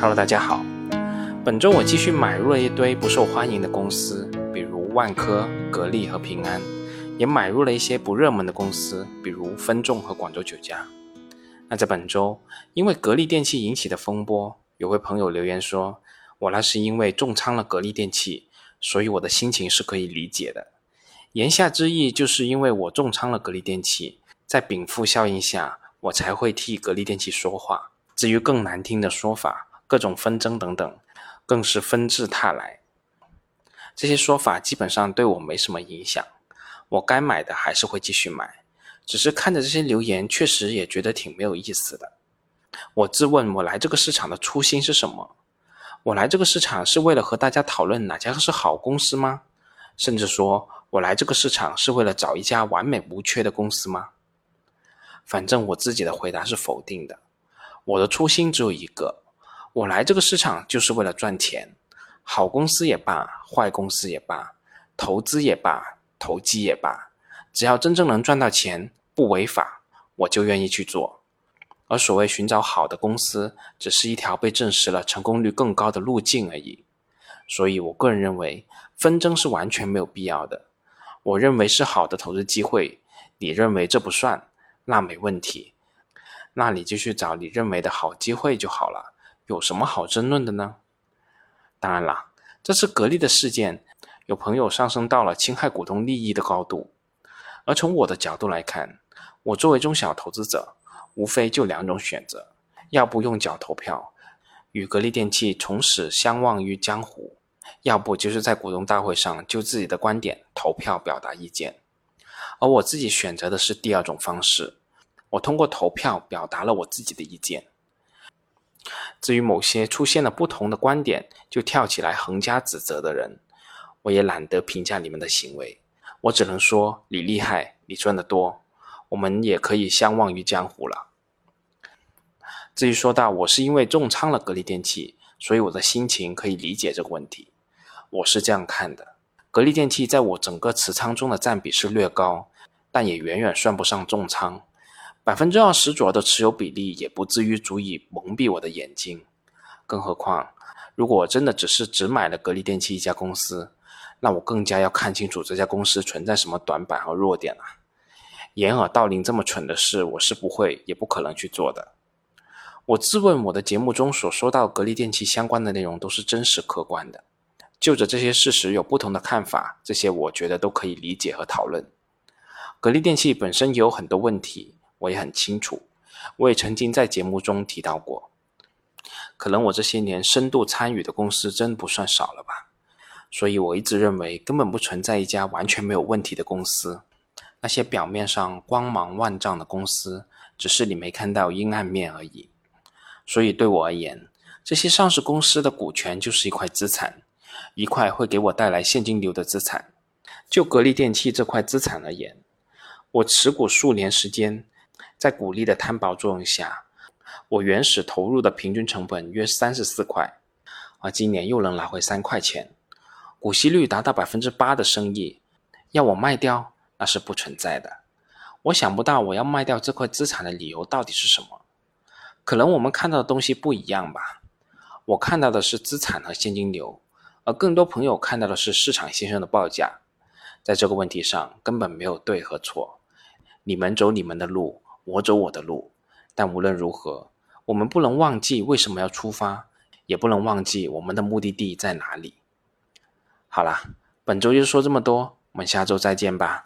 Hello，大家好。本周我继续买入了一堆不受欢迎的公司，比如万科、格力和平安，也买入了一些不热门的公司，比如分众和广州酒家。那在本周，因为格力电器引起的风波，有位朋友留言说，我那是因为重仓了格力电器，所以我的心情是可以理解的。言下之意就是因为我重仓了格力电器，在禀赋效应下，我才会替格力电器说话。至于更难听的说法，各种纷争等等，更是纷至沓来。这些说法基本上对我没什么影响，我该买的还是会继续买。只是看着这些留言，确实也觉得挺没有意思的。我自问，我来这个市场的初心是什么？我来这个市场是为了和大家讨论哪家是好公司吗？甚至说我来这个市场是为了找一家完美无缺的公司吗？反正我自己的回答是否定的。我的初心只有一个，我来这个市场就是为了赚钱。好公司也罢，坏公司也罢，投资也罢，投机也罢，只要真正能赚到钱，不违法，我就愿意去做。而所谓寻找好的公司，只是一条被证实了成功率更高的路径而已。所以我个人认为，纷争是完全没有必要的。我认为是好的投资机会，你认为这不算，那没问题。那你就去找你认为的好机会就好了，有什么好争论的呢？当然啦，这次格力的事件，有朋友上升到了侵害股东利益的高度。而从我的角度来看，我作为中小投资者，无非就两种选择：要不用脚投票，与格力电器从此相忘于江湖；要不就是在股东大会上就自己的观点投票表达意见。而我自己选择的是第二种方式，我通过投票表达了我自己的意见。至于某些出现了不同的观点就跳起来横加指责的人，我也懒得评价你们的行为，我只能说你厉害，你赚得多，我们也可以相忘于江湖了。至于说到我是因为重仓了格力电器，所以我的心情可以理解这个问题。我是这样看的：格力电器在我整个持仓中的占比是略高，但也远远算不上重仓。百分之二十左右的持有比例也不至于足以蒙蔽我的眼睛，更何况，如果我真的只是只买了格力电器一家公司，那我更加要看清楚这家公司存在什么短板和弱点了。掩耳盗铃这么蠢的事，我是不会也不可能去做的。我自问，我的节目中所说到格力电器相关的内容都是真实客观的，就着这些事实有不同的看法，这些我觉得都可以理解和讨论。格力电器本身也有很多问题。我也很清楚，我也曾经在节目中提到过。可能我这些年深度参与的公司真不算少了吧，所以我一直认为根本不存在一家完全没有问题的公司。那些表面上光芒万丈的公司，只是你没看到阴暗面而已。所以对我而言，这些上市公司的股权就是一块资产，一块会给我带来现金流的资产。就格力电器这块资产而言，我持股数年时间。在股利的摊薄作用下，我原始投入的平均成本约三十四块，而今年又能拿回三块钱，股息率达到百分之八的生意，要我卖掉那是不存在的。我想不到我要卖掉这块资产的理由到底是什么？可能我们看到的东西不一样吧。我看到的是资产和现金流，而更多朋友看到的是市场先生的报价。在这个问题上根本没有对和错，你们走你们的路。我走我的路，但无论如何，我们不能忘记为什么要出发，也不能忘记我们的目的地在哪里。好啦，本周就说这么多，我们下周再见吧。